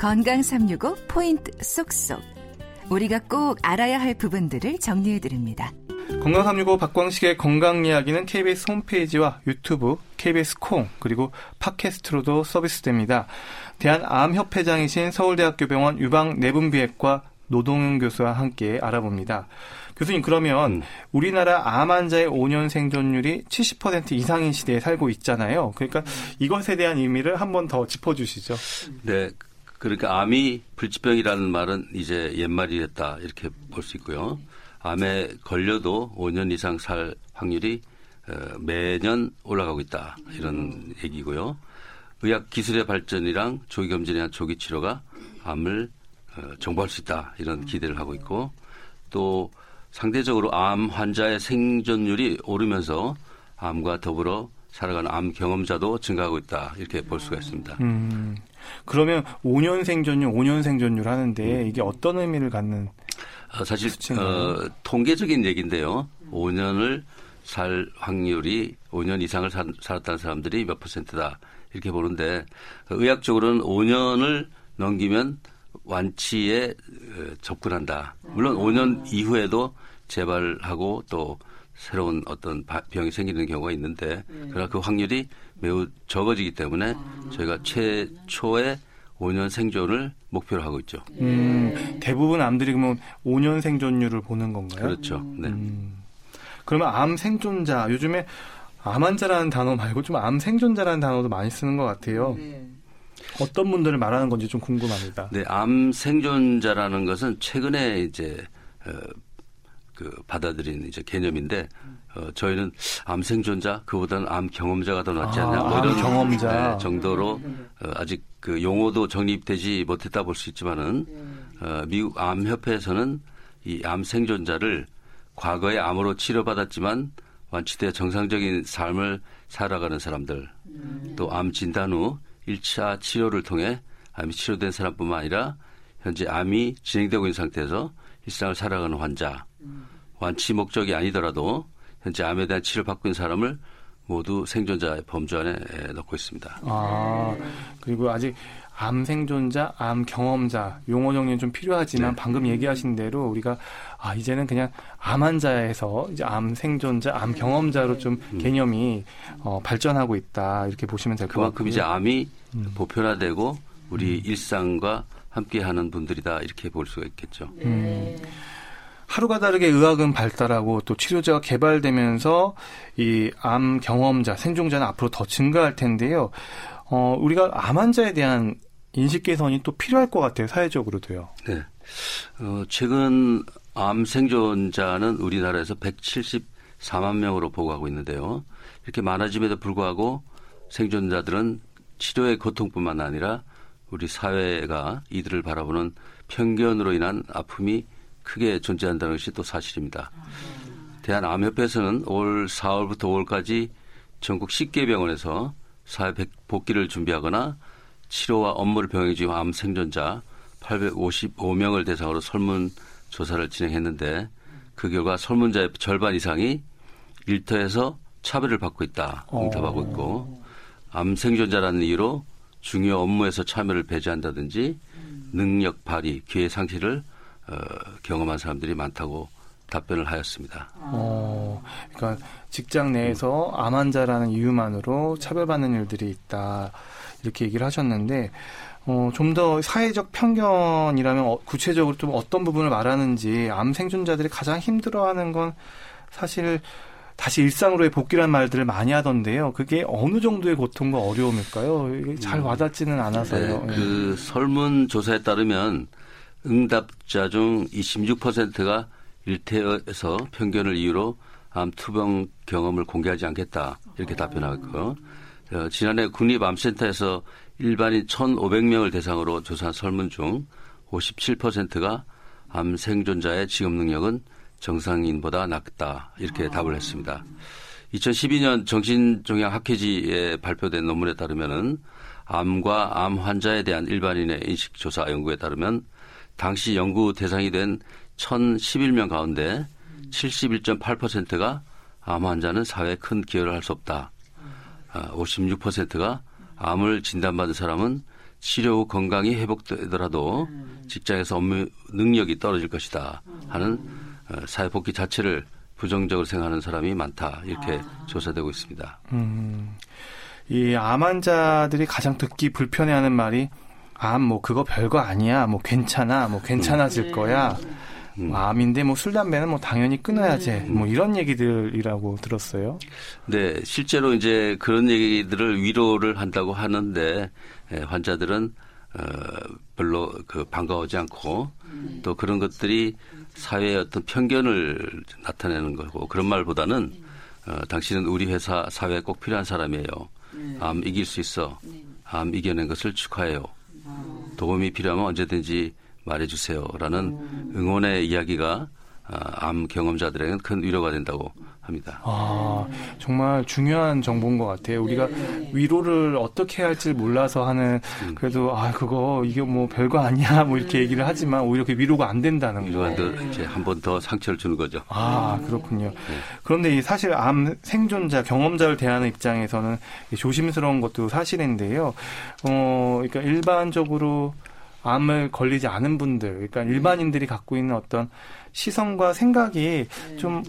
건강 365 포인트 쏙쏙. 우리가 꼭 알아야 할 부분들을 정리해 드립니다. 건강 365 박광식의 건강 이야기는 KBS 홈페이지와 유튜브, KBS 콩, 그리고 팟캐스트로도 서비스됩니다. 대한암협회장이신 서울대학교 병원 유방내분비외과 노동윤 교수와 함께 알아봅니다. 교수님 그러면 음. 우리나라 암 환자의 5년 생존율이 70% 이상인 시대에 살고 있잖아요. 그러니까 이것에 대한 의미를 한번 더 짚어주시죠. 네, 그러니까 암이 불치병이라는 말은 이제 옛말이 됐다 이렇게 볼 수 있고요. 암에 걸려도 5년 이상 살 확률이 어, 매년 올라가고 있다 이런 얘기고요. 의학 기술의 발전이랑 조기 검진이나 조기 치료가 암을 어, 정보할 수 있다 이런 기대를 하고 있고 또 상대적으로 암 환자의 생존율이 오르면서 암과 더불어 살아가는 암 경험자도 증가하고 있다 이렇게 볼 수가 있습니다. 음, 그러면 5년 생존율, 5년 생존율 하는데 음. 이게 어떤 의미를 갖는? 어, 사실 어, 통계적인 얘기인데요. 5년을 살 확률이 5년 이상을 살, 살았다는 사람들이 몇 퍼센트다 이렇게 보는데 의학적으로는 5년을 넘기면 완치에 어, 접근한다. 물론 5년 이후에도 재발하고 또 새로운 어떤 병이 생기는 경우가 있는데 그러나 그 확률이 매우 적어지기 때문에 저희가 최초의 5년 생존을 목표로 하고 있죠. 음, 대부분 암들이 그러면 5년 생존율을 보는 건가요? 그렇죠. 네. 음, 그러면 암 생존자 요즘에 암 환자라는 단어 말고 좀 암 생존자라는 단어도 많이 쓰는 것 같아요. 네. 어떤 분들을 말하는 건지 좀 궁금합니다. 네, 암 생존자라는 것은 최근에 이제 어, 그 받아들인 이제 개념인데 어, 저희는 암 생존자 그보다는 암 경험자가 더 낫지 않냐? 아, 뭐 이런 경험자. 네, 정도로 어, 아직 그 용어도 정립되지 못했다 볼 수 있지만은 어, 미국 암 협회에서는 이 암 생존자를 과거에 암으로 치료받았지만 완치돼 정상적인 삶을 살아가는 사람들 또 암 진단 후 1차 치료를 통해 암이 치료된 사람뿐만 아니라 현재 암이 진행되고 있는 상태에서 일상을 살아가는 환자 완치 목적이 아니더라도 현재 암에 대한 치료를 받고 있는 사람을 모두 생존자의 범주 안에 넣고 있습니다. 아, 그리고 아직 암 생존자, 암 경험자 용어 정리는 좀 필요하지만 네. 방금 얘기하신 대로 우리가 아 이제는 그냥 암 환자에서 이제 암 생존자, 암 경험자로 좀 음. 개념이 어, 발전하고 있다 이렇게 보시면 될 것 같고요. 그만큼 이제 암이 음. 보편화되고 우리 음. 일상과 함께하는 분들이다 이렇게 볼 수가 있겠죠. 음. 하루가 다르게 의학은 발달하고 또 치료제가 개발되면서 이 암 경험자, 생존자는 앞으로 더 증가할 텐데요. 어, 우리가 암 환자에 대한 인식 개선이 또 필요할 것 같아요. 사회적으로도요. 네. 어, 최근 암 생존자는 우리나라에서 174만 명으로 보고하고 있는데요. 이렇게 많아짐에도 불구하고 생존자들은 치료의 고통뿐만 아니라 우리 사회가 이들을 바라보는 편견으로 인한 아픔이 크게 존재한다는 것이 또 사실입니다. 대한암협회에서는 올 4월부터 5월까지 전국 10개 병원에서 사회 복귀를 준비하거나 치료와 업무를 병행해 준암 생존자 855명을 대상으로 설문 조사를 진행했는데 그 결과 설문자의 절반 이상이 일터에서 차별을 받고 있다 응답하고 있고 암 생존자라는 이유로 중요 업무에서 참여를 배제한다든지 능력 발휘, 기회 상실을 어, 경험한 사람들이 많다고 답변을 하였습니다. 어, 그러니까 직장 내에서 암 환자라는 이유만으로 차별받는 일들이 있다 이렇게 얘기를 하셨는데 어, 좀 더 사회적 편견이라면 어, 구체적으로 좀 어떤 부분을 말하는지 암 생존자들이 가장 힘들어하는 건 사실 다시 일상으로의 복귀란 말들을 많이 하던데요. 그게 어느 정도의 고통과 어려움일까요? 이게 잘 음. 와닿지는 않아서요. 네, 그 네. 설문 조사에 따르면 응답자 중 26%가 일태에서 편견을 이유로 암 투병 경험을 공개하지 않겠다 이렇게 답변하고 어, 지난해 국립암센터에서 일반인 1,500명을 대상으로 조사한 설문 중 57%가 암 생존자의 직업 능력은 정상인보다 낫다 이렇게 아. 답을 했습니다. 2012년 정신종양학회지에 발표된 논문에 따르면은 암과 암 환자에 대한 일반인의 인식조사 연구에 따르면 당시 연구 대상이 된 1,011명 가운데 71.8%가 암 환자는 사회에 큰 기여를 할 수 없다. 56%가 아, 암을 진단받은 사람은 치료 후 건강이 회복되더라도 직장에서 업무 능력이 떨어질 것이다 하는 어, 사회복귀 자체를 부정적으로 생각하는 사람이 많다 이렇게 조사되고 있습니다. 음, 이암 환자들이 가장 듣기 불편해하는 말이 암뭐 그거 별거 아니야. 뭐 괜찮아. 뭐 괜찮아질 거야. 뭐 암인데 뭐 술 담배는 뭐 당연히 끊어야지. 뭐 이런 얘기들이라고 들었어요. 네, 실제로 이제 그런 얘기들을 위로를 한다고 하는데 예, 환자들은 어, 별로 그 반가워하지 않고 또 그런 것들이 사회의 어떤 편견을 나타내는 거고 그런 말보다는 어, 당신은 우리 회사 사회에 꼭 필요한 사람이에요. 암 이길 수 있어. 암 이겨낸 것을 축하해요. 도움이 필요하면 언제든지 말해주세요라는 응원의 이야기가 아, 암 경험자들에게는 큰 위로가 된다고 합니다. 아, 정말 중요한 정보인 것 같아요. 우리가 위로를 어떻게 해야 할지 몰라서 하는, 그래도, 아, 그거, 이게 뭐 별거 아니야, 뭐 이렇게 얘기를 하지만 오히려 그 위로가 안 된다는 거. 위로가 더 이제 한 번 더 상처를 주는 거죠. 아, 그렇군요. 그런데 이 사실 암 생존자, 경험자를 대하는 입장에서는 조심스러운 것도 사실인데요. 어, 그러니까 일반적으로 암을 걸리지 않은 분들, 그러니까 일반인들이 갖고 있는 어떤 시선과 생각이 좀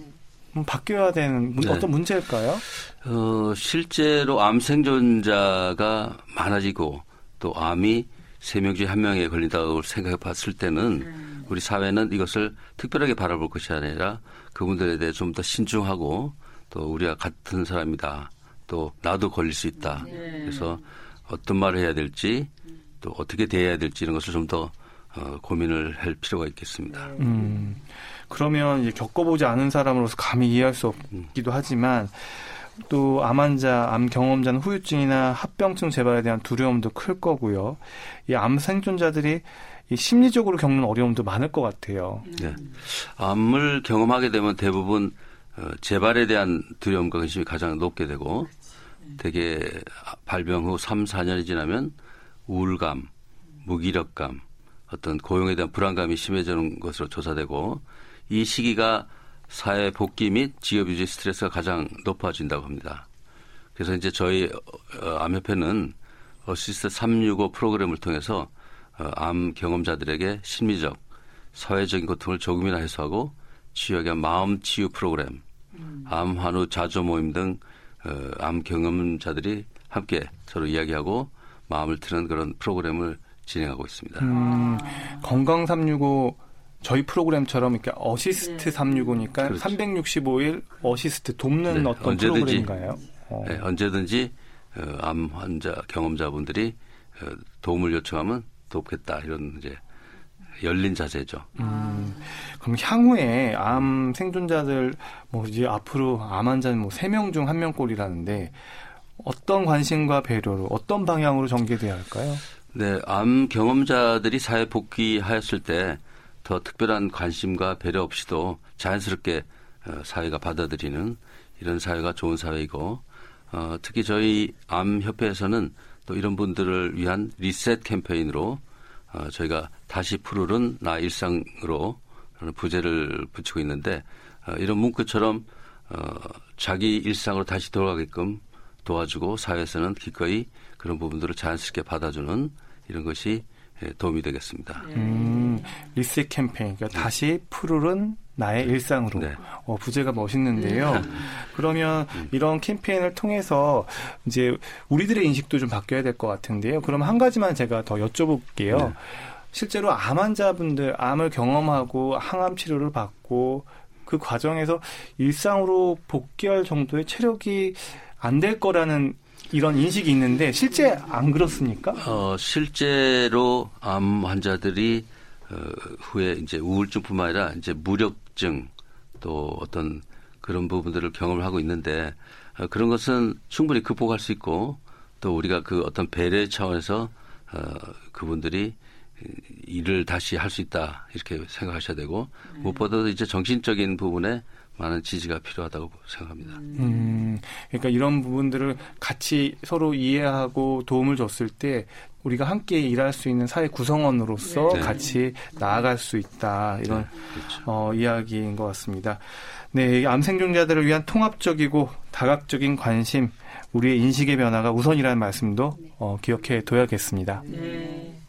바뀌어야 되는 문- 네. 어떤 문제일까요? 어, 실제로 암 생존자가 많아지고 또 암이 세 명 중에 한 명에 걸린다고 생각해 봤을 때는 우리 사회는 이것을 특별하게 바라볼 것이 아니라 그분들에 대해 좀 더 신중하고 또 우리가 같은 사람이다. 또 나도 걸릴 수 있다. 그래서 어떤 말을 해야 될지 또 어떻게 대해야 될지 이런 것을 좀더 어, 고민을 할 필요가 있겠습니다. 음, 그러면 이제 겪어보지 않은 사람으로서 감히 이해할 수 없기도 하지만 또 암 환자, 암 경험자는 후유증이나 합병증 재발에 대한 두려움도 클 거고요. 이 암 생존자들이 이 심리적으로 겪는 어려움도 많을 것 같아요. 네. 암을 경험하게 되면 대부분 어, 재발에 대한 두려움과 근심이 가장 높게 되고 대개 발병 후 3, 4년이 지나면 우울감, 무기력감, 어떤 고용에 대한 불안감이 심해지는 것으로 조사되고 이 시기가 사회 복귀 및 지역 유지 스트레스가 가장 높아진다고 합니다. 그래서 이제 저희 어, 암협회는 어시스트 365 프로그램을 통해서 어, 암 경험자들에게 심리적, 사회적인 고통을 조금이나마 해소하고 치유하기 마음 치유 프로그램, 암 환우 자조 모임 등 어, 암 경험자들이 함께 서로 이야기하고 마음을 트는 그런 프로그램을 진행하고 있습니다. 음, 건강 365 저희 프로그램처럼 이렇게 어시스트 365니까 그렇죠. 365일 어시스트 돕는 네, 어떤 언제든지. 프로그램인가요? 어. 네, 언제든지 어, 암 환자 경험자분들이 어, 도움을 요청하면 돕겠다 이런 이제 열린 자세죠. 음, 그럼 향후에 암 생존자들 뭐 이제 앞으로 암 환자는 뭐 세 명 중 한 명꼴이라는데 어떤 관심과 배려로 어떤 방향으로 전개돼야 할까요? 네, 암 경험자들이 사회 복귀하였을 때 더 특별한 관심과 배려 없이도 자연스럽게 어, 사회가 받아들이는 이런 사회가 좋은 사회이고 어, 특히 저희 암 협회에서는 또 이런 분들을 위한 리셋 캠페인으로 어, 저희가 다시 푸르른 나 일상으로 부제를 붙이고 있는데 어, 이런 문구처럼 어, 자기 일상으로 다시 돌아가게끔 도와주고 사회에서는 기꺼이 그런 부분들을 자연스럽게 받아주는 이런 것이 예, 도움이 되겠습니다. 음, 리셋 캠페인, 그러니까 다시 푸르른 나의 일상으로. 네. 어, 부제가 멋있는데요. 그러면 이런 캠페인을 통해서 이제 우리들의 인식도 좀 바뀌어야 될 것 같은데요. 그럼 한 가지만 제가 더 여쭤볼게요. 네. 실제로 암 환자분들, 암을 경험하고 항암 치료를 받고 그 과정에서 일상으로 복귀할 정도의 체력이 안 될 거라는 이런 인식이 있는데 실제 안 그렇습니까? 어, 실제로 암 환자들이 어, 후에 이제 우울증뿐만 아니라 이제 무력증 또 어떤 그런 부분들을 경험을 하고 있는데 어, 그런 것은 충분히 극복할 수 있고 또 우리가 그 어떤 배려 차원에서 어, 그분들이 일을 다시 할 수 있다 이렇게 생각하셔야 되고 무엇보다도 이제 정신적인 부분에 많은 지지가 필요하다고 생각합니다. 음, 그러니까 이런 부분들을 같이 서로 이해하고 도움을 줬을 때 우리가 함께 일할 수 있는 사회 구성원으로서 네. 같이 나아갈 수 있다 이런 그렇죠. 어, 이야기인 것 같습니다. 네, 암 생존자들을 위한 통합적이고 다각적인 관심, 우리의 인식의 변화가 우선이라는 말씀도 어, 기억해 둬야겠습니다. 네.